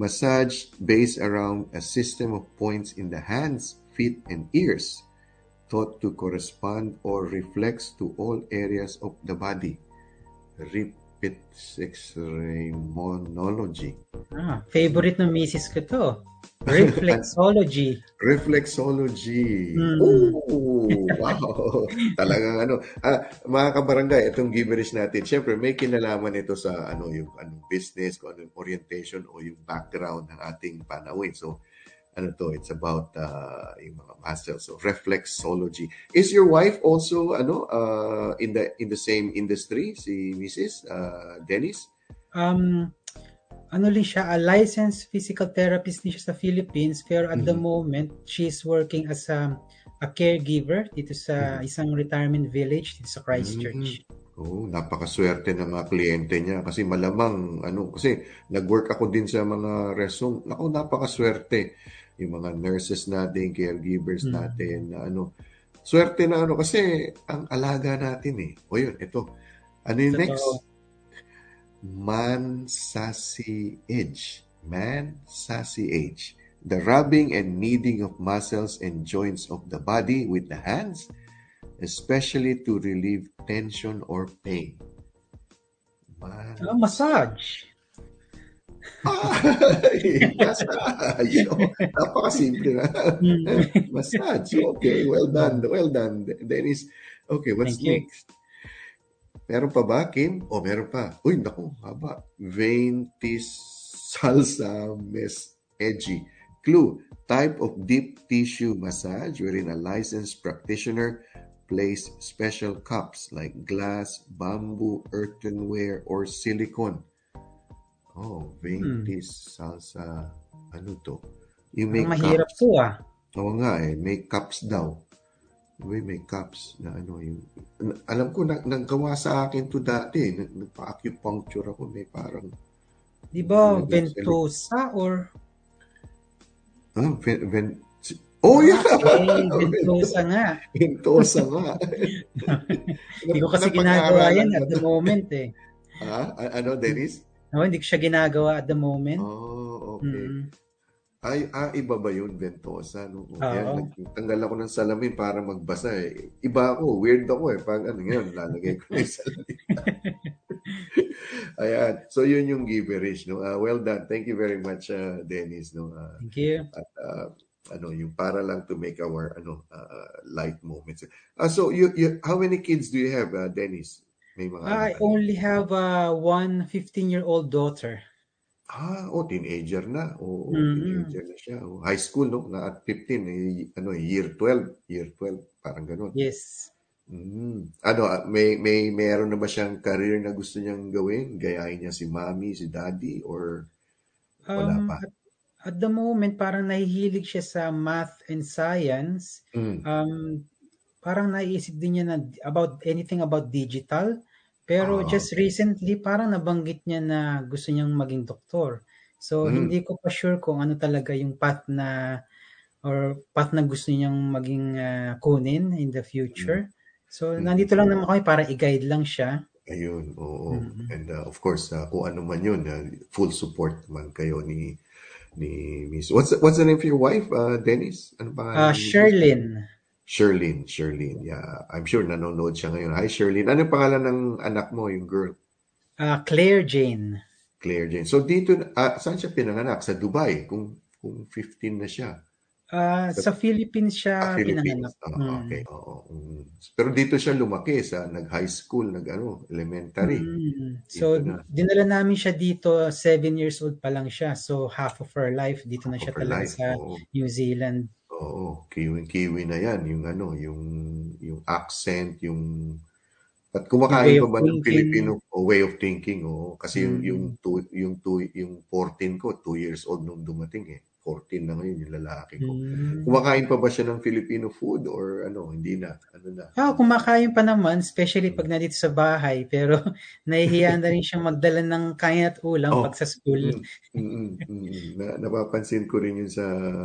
Massage based around a system of points in the hands, feet, and ears thought to correspond or reflects to all areas of the body. Rip Fit X-ray Monology. Ah, favorite ng misis ko to. Reflexology. Reflexology. Mm. Oh, wow. Talagang ano. Ah, mga kabarangay, itong gibberish natin, syempre may kinalaman ito sa ano yung anong business, kung ano yung orientation o yung background ng ating panawin. So, ano to, it's about uh, yung mga muscles. So, reflexology. Is your wife also ano uh, in the in the same industry si Mrs. Uh, Dennis? Um, ano din siya, a licensed physical therapist din siya sa Philippines, pero at the Mhm. moment, she's working as a, a caregiver dito sa Mhm. isang retirement village dito sa Christchurch. Oh, napakaswerte ng mga kliyente niya kasi malamang ano kasi nag-work ako din sa mga resong. Nako, napakaswerte yung mga nurses natin, caregivers Mm. natin na ano. Swerte na ano kasi ang alaga natin eh. O yun, ito. Ano yung Totoo. next? Man sassy edge. Man sassy edge. The rubbing and kneading of muscles and joints of the body with the hands especially to relieve tension or pain. Man. Ah, massage. Ay, massage. Oh, napakasimple na. massage. Okay, well done. Well done. Dennis, okay, what's Thank you. next? Meron pa ba, Kim? O, oh, meron pa. Uy, naku, haba. Vein tis salsa mes edgy. Clue, type of deep tissue massage wherein a licensed practitioner place special cups like glass, bamboo, earthenware, or silicone. Oh, vein Hmm. tis salsa. Ano to? Yung may mahirap cups. po ah. Oo nga eh, may cups daw. May, may cups na ano yung... Alam ko, na, naggawa sa akin to dati. eh. Nag- Nagpa-acupuncture ako. May parang... Di ba sa ventosa or... Ah, ven, ven, oh, yeah! Okay, ventosa nga. Ventosa nga. Hindi ko kasi ginagawa yan at the moment eh. Ha? A- Ano, Dennis? No, hindi ko siya ginagawa at the moment. Oh, okay. Mm. Ay, ah, iba ba yun, Ventosa? No? Oo. Kaya nagtanggal ako ng salamin para magbasa eh. Iba ako, weird ako eh. Pag ano ngayon, lalagay ko yung salamin. Ayan. So, yun yung giverish. No? Ah, well done. Thank you very much, ah, Dennis. No? Ah, Thank you. at ah, ano yung para lang to make our ano ah, light moments. Ah, so you, you how many kids do you have, ah, Dennis? May mga I anak? only have uh, one 15-year-old daughter. Ah, oh, teenager na. Oh, Mhm. teenager na siya. Oh, high school, no? Na at 15, eh, ano, year 12. Year 12, parang ganun. Yes. Mm. Ano, ah, may, may, meron na ba siyang career na gusto niyang gawin? Gayahin niya si mommy, si daddy, or wala Um, pa? at, at the moment, parang nahihilig siya sa math and science. Mm. Um, parang naiisip din niya na about anything about digital. Pero Ah, just recently, parang nabanggit niya na gusto niyang maging doktor. So, Mm. hindi ko pa sure kung ano talaga yung path na or path na gusto niyang maging ah, kunin in the future. So, Mm. nandito lang naman kami para i-guide lang siya. Ayun, oo. Mhm. And uh, of course, uh, kung ano man yun, uh, full support man kayo ni ni Miss. What's what's the name of your wife, uh, Dennis? Ano pa? Ah, Sherlyn. Sherlyn, Sherlyn. Yeah, I'm sure nanonood siya ngayon. Hi, Sherlyn. Ano yung pangalan ng anak mo, yung girl? Ah, Claire Jane. Claire Jane. So dito, uh, saan siya pinanganak? Sa Dubai, kung kung 15 na siya. Ah, sa Philippines siya Ah, Philippines. pinanganak. Mm. okay. Oo. Mm. Pero dito siya lumaki sa nag-high school, nag-ano, elementary. Mm. So, na. dinala namin siya dito, seven years old pa lang siya. So, half of her life, dito na siya talaga life. sa Oo. New Zealand. Oo, kiwi kiwi na 'yan, yung ano, yung yung accent, yung at kumakain Way pa of ba ng thinking. Filipino o way of thinking? Oo, kasi yung Mm. yung two, yung two, yung 14 ko, 2 years old nung dumating eh. 14 na ngayon yung lalaki ko. Mm. Kumakain pa ba siya ng Filipino food or ano, hindi na? Ano na? Ah, kumakain pa naman, especially pag nandito sa bahay. Pero nahihiya na rin siyang magdala ng kain at ulam Oh. pag sa school. Mm, mm, mm. Na, napapansin ko rin yun sa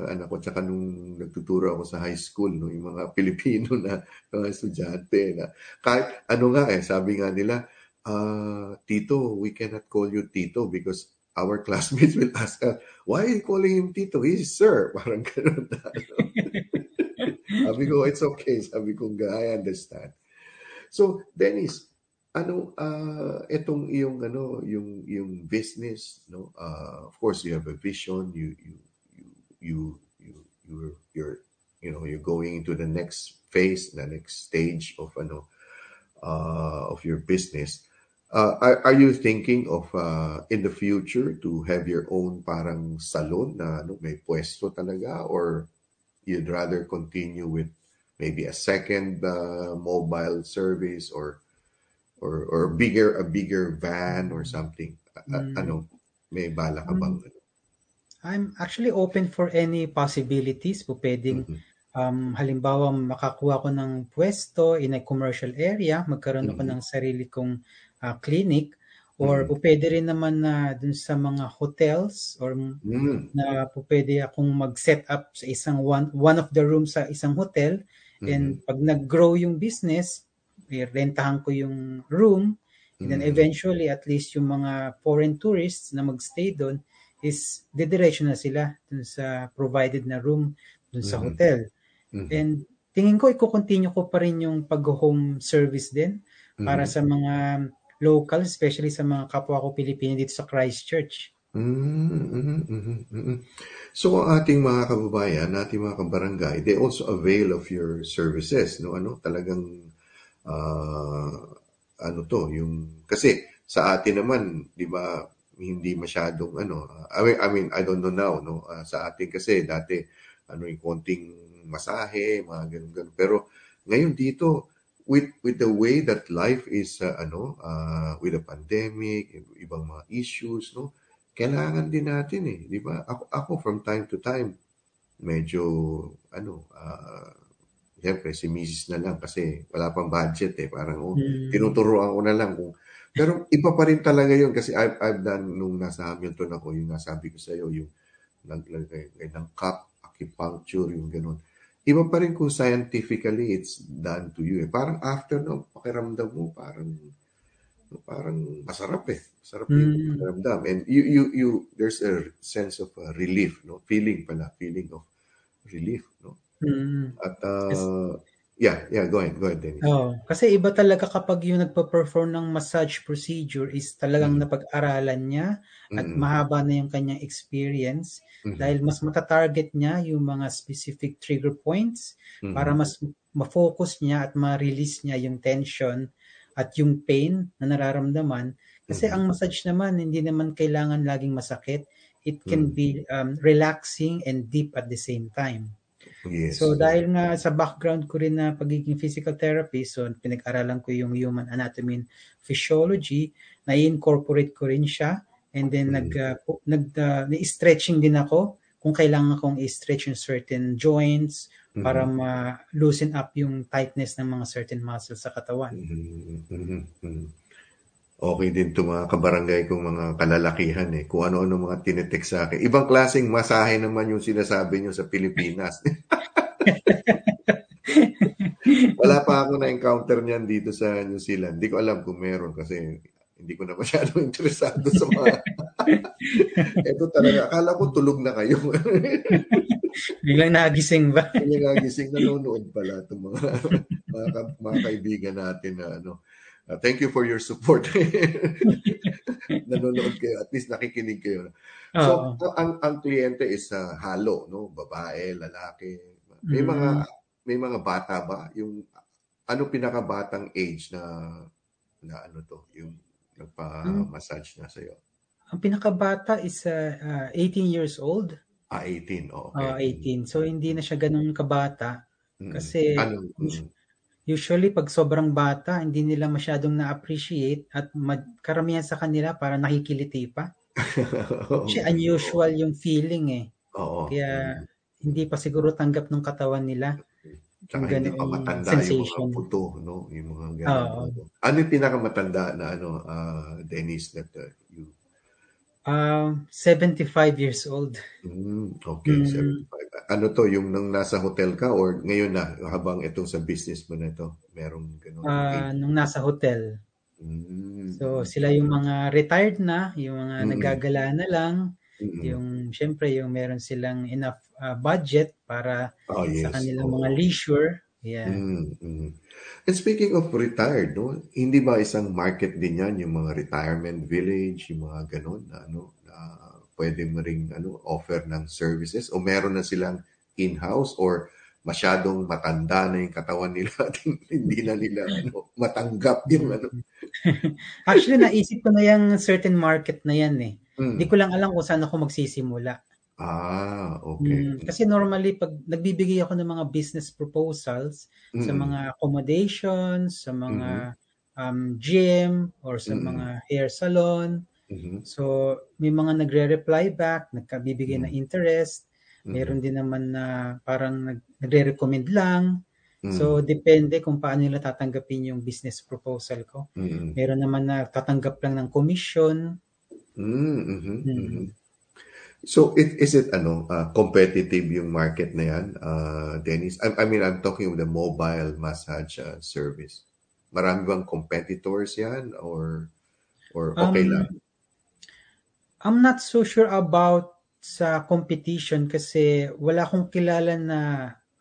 anak ko tsaka nung nagtuturo ako sa high school no yung mga Pilipino na mga estudyante na kahit ano nga eh sabi nga nila ah tito we cannot call you tito because our classmates will ask us why are you calling him tito? He's sir. Parang ganun na, ano. sabi ko it's okay. Sabi ko I understand. So Dennis ano uh etong iyong ano yung yung business no? Uh of course you have a vision. You you you you you you're, you're you know you're going into the next phase the next stage of ano uh of your business are, are you thinking of uh in the future to have your own parang salon na ano may pwesto talaga or you'd rather continue with maybe a second uh, mobile service or or or bigger a bigger van or something A- a- Mm. ano may bala ka bang ano? I'm actually open for any possibilities po pwedeng Mhm. um, halimbawa makakuha ko ng pwesto in a commercial area, magkaroon ako Mhm. ng sarili kong ah, clinic or po pwede rin naman na dun sa mga hotels or Mm. na po pwede akong mag-set up sa isang one, one of the rooms sa isang hotel Mhm. and pag nag-grow yung business, eh, rentahan ko yung room and then Mhm. eventually at least yung mga foreign tourists na magstay doon is didiretso na sila dun sa provided na room dun sa Mhm. hotel. Mhm. And tingin ko i-continue ko pa rin yung pag-home service din para Mhm. sa mga local, especially sa mga kapwa ko Pilipino dito sa Christchurch. Mm, mhm, mhm, mhm. So ating mga kababayan, ating mga kabarangay, they also avail of your services, no? Ano, talagang ah, ano to, yung kasi sa atin naman, 'di ba, hindi masyadong ano, I mean, I mean, I don't know now, no? Ah, sa atin kasi dati ano yung konting masahe, mga ganun ganun. Pero ngayon dito with with the way that life is uh, ano, ah, with the pandemic, ibang mga issues, no? kailangan din natin eh, di ba? Ako, ako from time to time, medyo, ano, ah, siyempre si Mrs. na lang kasi wala pang budget eh. Parang, oh, Mm. tinuturoan ko na lang kung, pero iba pa rin talaga yun kasi I've, I've done nung nasa Hamilton ako, yung nasabi ko sa iyo, yung naglagay ng cup, acupuncture, yung ganun. Iba pa rin kung scientifically it's done to you eh. Parang after no, pakiramdam mo, parang parang masarap eh. Masarap yung Mm. pakiramdam. And you, you, you, there's a sense of uh, relief, no? Feeling pala, feeling of relief, no? Mm. At, uh, yeah, yeah, go ahead, go ahead, Dennis. Oh, kasi iba talaga kapag yung nagpa-perform ng massage procedure is talagang Mm. napag-aralan niya at Mm, mahaba na yung kanyang experience mhm, dahil mas matatarget niya yung mga specific trigger points mhm, para mas ma-focus niya at ma-release niya yung tension at yung pain na nararamdaman. Kasi Mhm. ang massage naman, hindi naman kailangan laging masakit. It can Mm. be um, relaxing and deep at the same time. Yes. So dahil nga sa background ko rin na pagiging physical therapist, so pinag-aralan ko yung human anatomy and physiology, na-incorporate ko rin siya and then Mm. nag uh, nag uh, stretching din ako kung kailangan kong i-stretch yung certain joints para Mhm, ma-loosen up yung tightness ng mga certain muscles sa katawan. mhm, mhm, mhm. Okay din to mga kabarangay kong mga kalalakihan eh. Kung ano-ano mga tinetext sa akin. Ibang klaseng masahe naman yung sinasabi nyo sa Pilipinas. Wala pa ako na-encounter niyan dito sa New Zealand. Hindi ko alam kung meron kasi hindi ko na masyadong interesado sa mga... Ito talaga. Akala ko tulog na kayo. Biglang nagising ba? Kaya nagising nanonood pala itong mga, mga, mga kaibigan natin na ano. Uh, thank you for your support. nanonood kayo. At least nakikinig kayo. So, ang, ang kliyente is uh, halo, no? Babae, lalaki. May Mm. mga may mga bata ba? Yung ano pinakabatang age na na ano to, yung nagpa-massage na sa'yo? Ang pinakabata is uh, uh, 18 years old. Ah, 18. Oh, Uh, okay. 18. So hindi na siya ganun kabata. Mm. kasi- ano, mm, Usually, pag sobrang bata, hindi nila masyadong na-appreciate at ma- karamihan sa kanila para nakikiliti pa. Kasi unusual yung feeling eh. Oo. Kaya hindi pa siguro tanggap ng katawan nila. Tsaka Yung hindi pa matanda yung sensation. mga puto, no? Yung mga Oo. ganun. Ano yung pinakamatanda na ano, ah, Dennis, that uh, you... Um, 75 years old. Mm, okay, Mm. 75. Ano to, yung nang nasa hotel ka or ngayon na, habang itong sa business mo na ito, merong ganun? ah, nung nasa hotel. Mm. So sila yung mga retired na, yung mga Mm. nagagala na lang, Mm-mm. yung syempre yung meron silang enough ah, budget para Oh, yes. sa kanilang Oo. mga leisure. Yeah. Mm, mm. And speaking of retired, no, hindi ba isang market din yan, yung mga retirement village, yung mga ganun, na, ano, na pwede mo ring ano, offer ng services o meron na silang in-house or masyadong matanda na yung katawan nila at hindi na nila ano, matanggap yung ano. Actually, naisip ko na yung certain market na yan eh. Mm. Hindi ko lang alam kung saan ako magsisimula. Ah, okay. Mm, kasi normally, pag nagbibigay ako ng mga business proposals sa mga accommodations, sa mga um, gym, or sa Mm-mm. mga hair salon, Mhm. so may mga nagre-reply back, nagkabibigay ng Mm. interest, Mhm. meron din naman na parang nag- nagre-recommend lang. So, depende kung paano nila tatanggapin yung business proposal ko. Mm. Meron naman na tatanggap lang ng commission. Mm, mhm, Mm. mhm. So it is it ano uh, competitive yung market na yan, uh, Dennis? I, I mean I'm talking of the mobile massage uh, service. Marami bang competitors yan or or okay Um, lang? I'm not so sure about sa competition kasi wala akong kilala na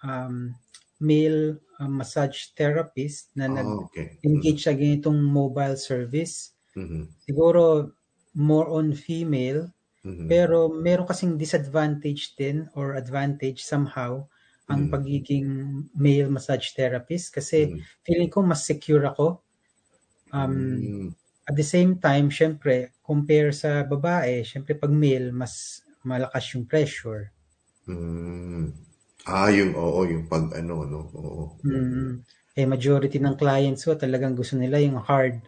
um, male uh, massage therapist na Ah, nag-engage okay. sa ganitong mobile service. Mhm. Siguro more on female, Mhm. pero meron kasing disadvantage din or advantage somehow ang Mhm. pagiging male massage therapist kasi Mhm. feeling ko mas secure ako. Um, Mm. At the same time, syempre, compare sa babae, syempre pag male, mas malakas yung pressure. Mm. Ah, yung oo, yung pag ano, no? Oo. Mm. Eh, majority ng clients ko talagang gusto nila yung hard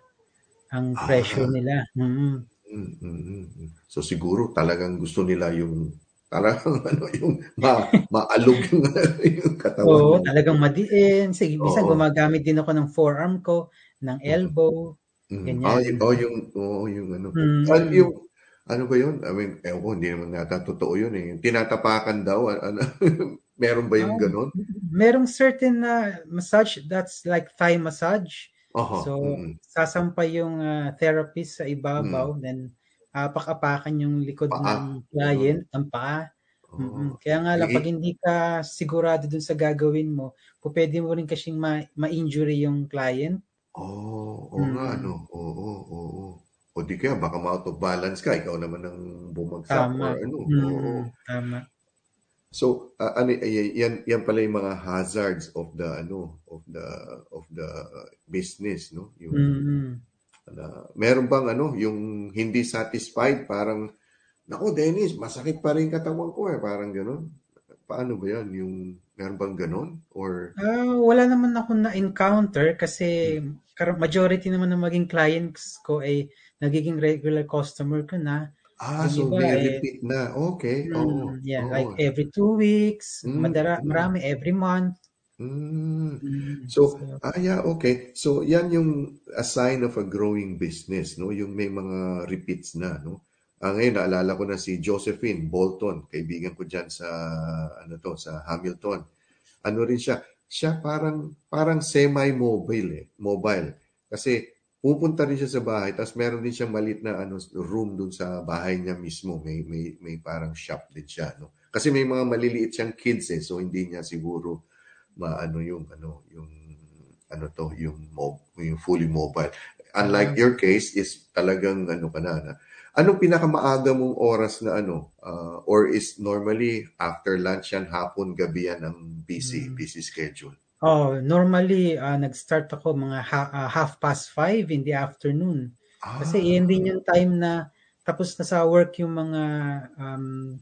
ang pressure Ah. nila. Mm. Mm, mm, mm. So siguro talagang gusto nila yung talagang ano yung ma maalog yung, yung katawan Oo, nila. talagang madiin. Sige, minsan Oo. gumagamit din ako ng forearm ko, ng elbow, Mm. ganyan. Ah, yung, oh, yung, oh, yung ano. Mm. Ah, yung, ano ba yun? I mean, ewan ko, hindi naman nata totoo yun eh. Tinatapakan daw, ano, meron ba yung Ah, ganon? merong certain na massage that's like thigh massage. Aha, So, mm, sasampay yung ah, therapist sa ibabaw, then apak-apakan yung likod Paa, ng client, ang paa. Oo. Mm-mm. Kaya nga lang, Eh, pag hindi ka sigurado dun sa gagawin mo, po pwede mo rin kasing ma- ma-injury yung client. Oo, oo nga, Mm. ano. Oo, oo. O di kaya, baka ma-out of balance ka. Ikaw naman ang bumagsak Tama. or ano. Oo. Mm, tama. So, ah, ano, ay- yan, yan pala yung mga hazards of the, ano, of the, of the business, no? Yung, Mm. na, meron bang, ano, yung hindi satisfied, parang, Nako, Dennis, masakit pa rin katawan ko eh. Parang gano'n. Paano ba yan? Yung, meron bang gano'n? Or, Ah, wala naman ako na-encounter kasi kar- majority naman ng maging clients ko ay nagiging regular customer ko na. Ah, Yung so iba may eh, repeat na. Okay, oo. mm, yeah, oo. like every two weeks, Mm, madara, mm. marami every month. Mm. Mm, So, so, ah, yeah, okay. So, yan yung a sign of a growing business, no? Yung may mga repeats na, no? Ah, ngayon, naalala ko na si Josephine Bolton, kaibigan ko dyan sa, ano to, sa Hamilton. Ano rin siya? Siya parang, parang semi-mobile eh, mobile. Kasi, pupunta rin siya sa bahay, tapos meron din siyang malit na ano, room dun sa bahay niya mismo. May, may, may parang shop din siya, no? Kasi may mga maliliit siyang kids eh, so hindi niya siguro maano yung ano yung ano to yung mob yung fully mobile unlike your case is talagang ano ka na, na anong pinakamaaga mong oras na ano uh, or is normally after lunch yan hapon gabi yan ang busy Mm. busy schedule oh, normally, ah, nag-start ako mga ha- ah, half past five in the afternoon. ah Kasi yun din yung time na tapos na sa work yung mga um,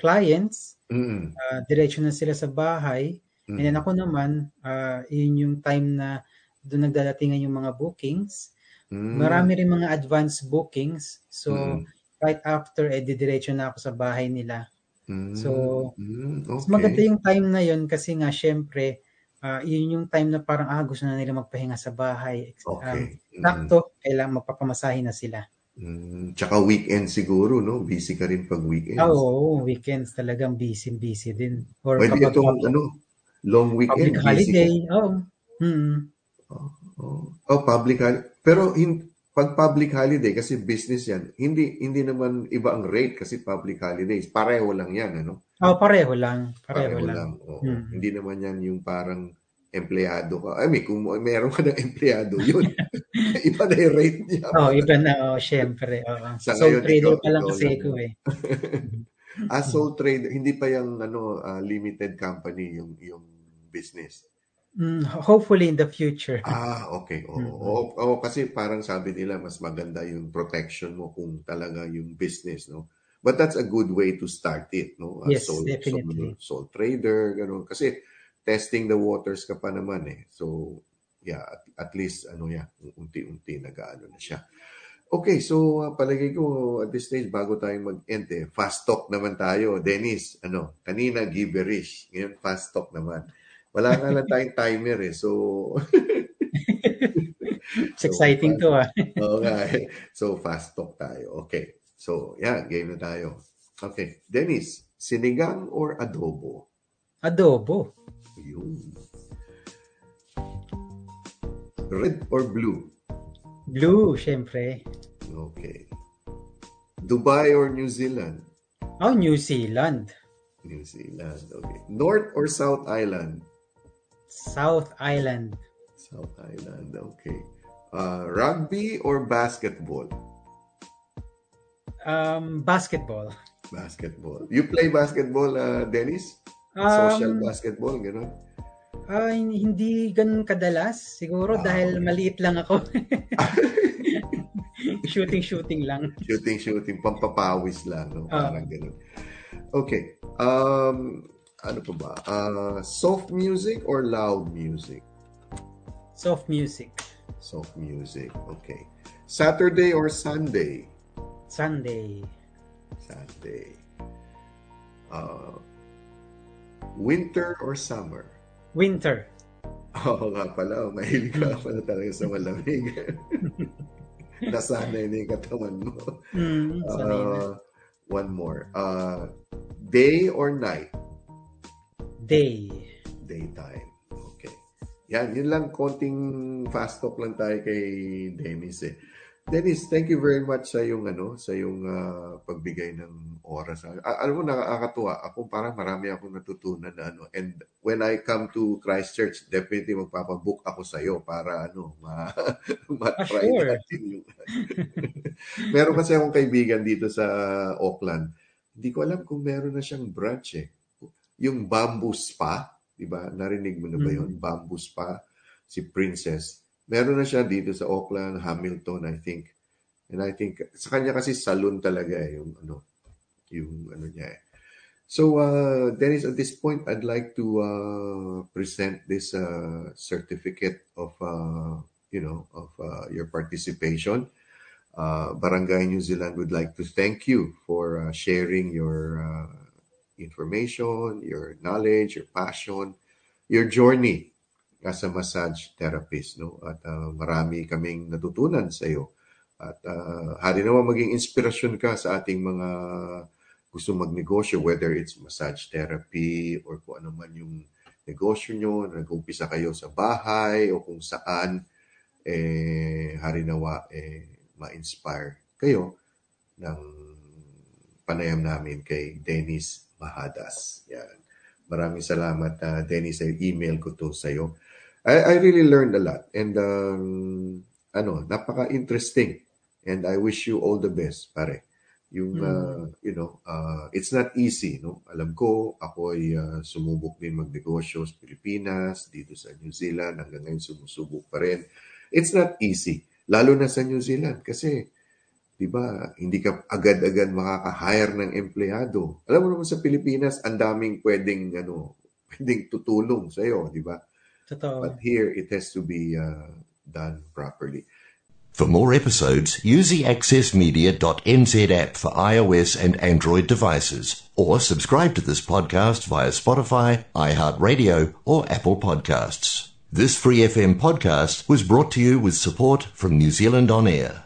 clients, mm, ah, diretso na sila sa bahay. And then mm, ako naman, ah, yun yung time na doon nagdadatingan yung mga bookings. mm, Marami rin mga advance bookings. So, mm, right after, eh, didiretso na ako sa bahay nila. mm, So, mm, mas maganda okay yung time na yun kasi nga, syempre, ah, yun yung time na parang, ah, gusto na nila magpahinga sa bahay. Um, okay mm, sakto, kailangan magpapamasahin na sila. mm. tsaka weekend siguro no busy ka rin pag Ah, weekends oo, weekends talagang busy-busy din. Or pwede kapag itong ano long public weekend busy ka holiday, oo. Hmm. Oh, oh public holiday. Pero hin, pag public holiday kasi business 'yan, hindi hindi naman iba ang rate kasi public holidays. Pareho lang 'yan, ano? Oh, pareho lang. Pareho, Pareho lang. lang. Oo. Mm. Hindi naman 'yan yung parang empleyado ka. I mean, kung meron ka ng empleyado, yun. iba na yung rate niya. Oh, iba na, oh, syempre. Oo. Sa Sole ngayon, trader ikaw- pa lang ikaw kasi lang. ko eh. As sole trader, hindi pa yung ano ah, limited company yung yung business. Mm, hopefully in the future. Ah, okay. Oo. Mm. Oo, oo, kasi parang sabi nila mas maganda yung protection mo kung talaga yung business, no? But that's a good way to start it, no? As Yes, definitely. Sole, sole trader, ganun. Kasi testing the waters ka pa naman eh. So, yeah, at, at least, ano yan, unti-unti nag-ano na siya. Okay, so uh, palagay ko at this stage, bago tayo mag-end eh, fast talk naman tayo. Dennis, ano, kanina gibberish, ngayon fast talk naman. Wala nga lang tayong timer eh, so It's exciting to ah. Oo nga eh. So, fast talk tayo. Okay. So, yeah, game na tayo. Okay. Dennis, sinigang or adobo? Adobo. Yun. Red or blue? Blue, syempre. Okay. Dubai or New Zealand? Oh, New Zealand. New Zealand. Okay. North or South Island? South Island. South Island, okay. Uh, rugby or basketball? Um, basketball. Basketball. You play basketball, uh, Dennis? Um, Social basketball, gano'n? Ah, hindi ganun kadalas. Siguro Ah, dahil okay. maliit lang ako. Shooting-shooting lang. Shooting, shooting, pampapawis lang, no? Ah. Parang gano'n. Okay. Um, ano pa ba? Uh, soft music or loud music? Soft music. Soft music, okay. Saturday or Sunday? Sunday. Sunday. Uh, winter or summer? Winter. Oo nga pala, mahilig ka pala talaga sa malamig. Nasanay na yung katawan mo. Mm. Uh, one more. Uh, day or night? Day. Daytime. Okay. Yan, yun lang. Konting fast talk lang tayo kay Dennis eh. Dennis, thank you very much sa yung ano, sa yung ah, pagbigay ng oras. A- alam mo nakakatuwa ako parang marami akong natutunan na ano. And when I come to Christchurch, definitely magpapabook ako sa iyo para ano, ma ma-try sure. natin yung Meron kasi akong kaibigan dito sa Auckland. Hindi ko alam kung meron na siyang branch eh. Yung Bamboo Spa, di ba? Narinig mo na ba yun? Bamboo Spa, si Princess. Meron na siya dito sa Auckland, Hamilton, I think. And I think, sa kanya kasi salon talaga eh, yung ano, yung ano niya eh. So, uh, Dennis, at this point, I'd like to uh, present this uh, certificate of, uh, you know, of uh, your participation. Uh, Barangay New Zealand would like to thank you for uh, sharing your uh, information, your knowledge, your passion, your journey as a massage therapist. No? At uh, marami kaming natutunan sa iyo. At uh, hari naman maging inspirasyon ka sa ating mga gusto magnegosyo, whether it's massage therapy or kung ano man yung negosyo nyo, nag-umpisa kayo sa bahay o kung saan, eh, hari nawa, eh, ma-inspire kayo ng panayam namin kay Dennis Mahadas. Yan. Maraming salamat, uh, Dennis. Ay email ko to sa'yo. I, I really learned a lot. And, um, ano, napaka-interesting. And I wish you all the best, pare. Yung, uh, you know, uh, it's not easy, no? Alam ko, ako ay uh, sumubok din magnegosyo sa Pilipinas, dito sa New Zealand, hanggang ngayon sumusubok pa rin. It's not easy. Lalo na sa New Zealand kasi 'di ba, hindi ka agad-agad makaka-hire ng empleyado. Alam mo naman sa Pilipinas, ang daming pwedeng ano, pwedeng tutulong sa iyo, 'di ba? Totoo. But here it has to be uh, done properly. For more episodes, use the accessmedia.nz app for iOS and Android devices, or subscribe to this podcast via Spotify, iHeartRadio, or Apple Podcasts. This Free FM podcast was brought to you with support from New Zealand On Air.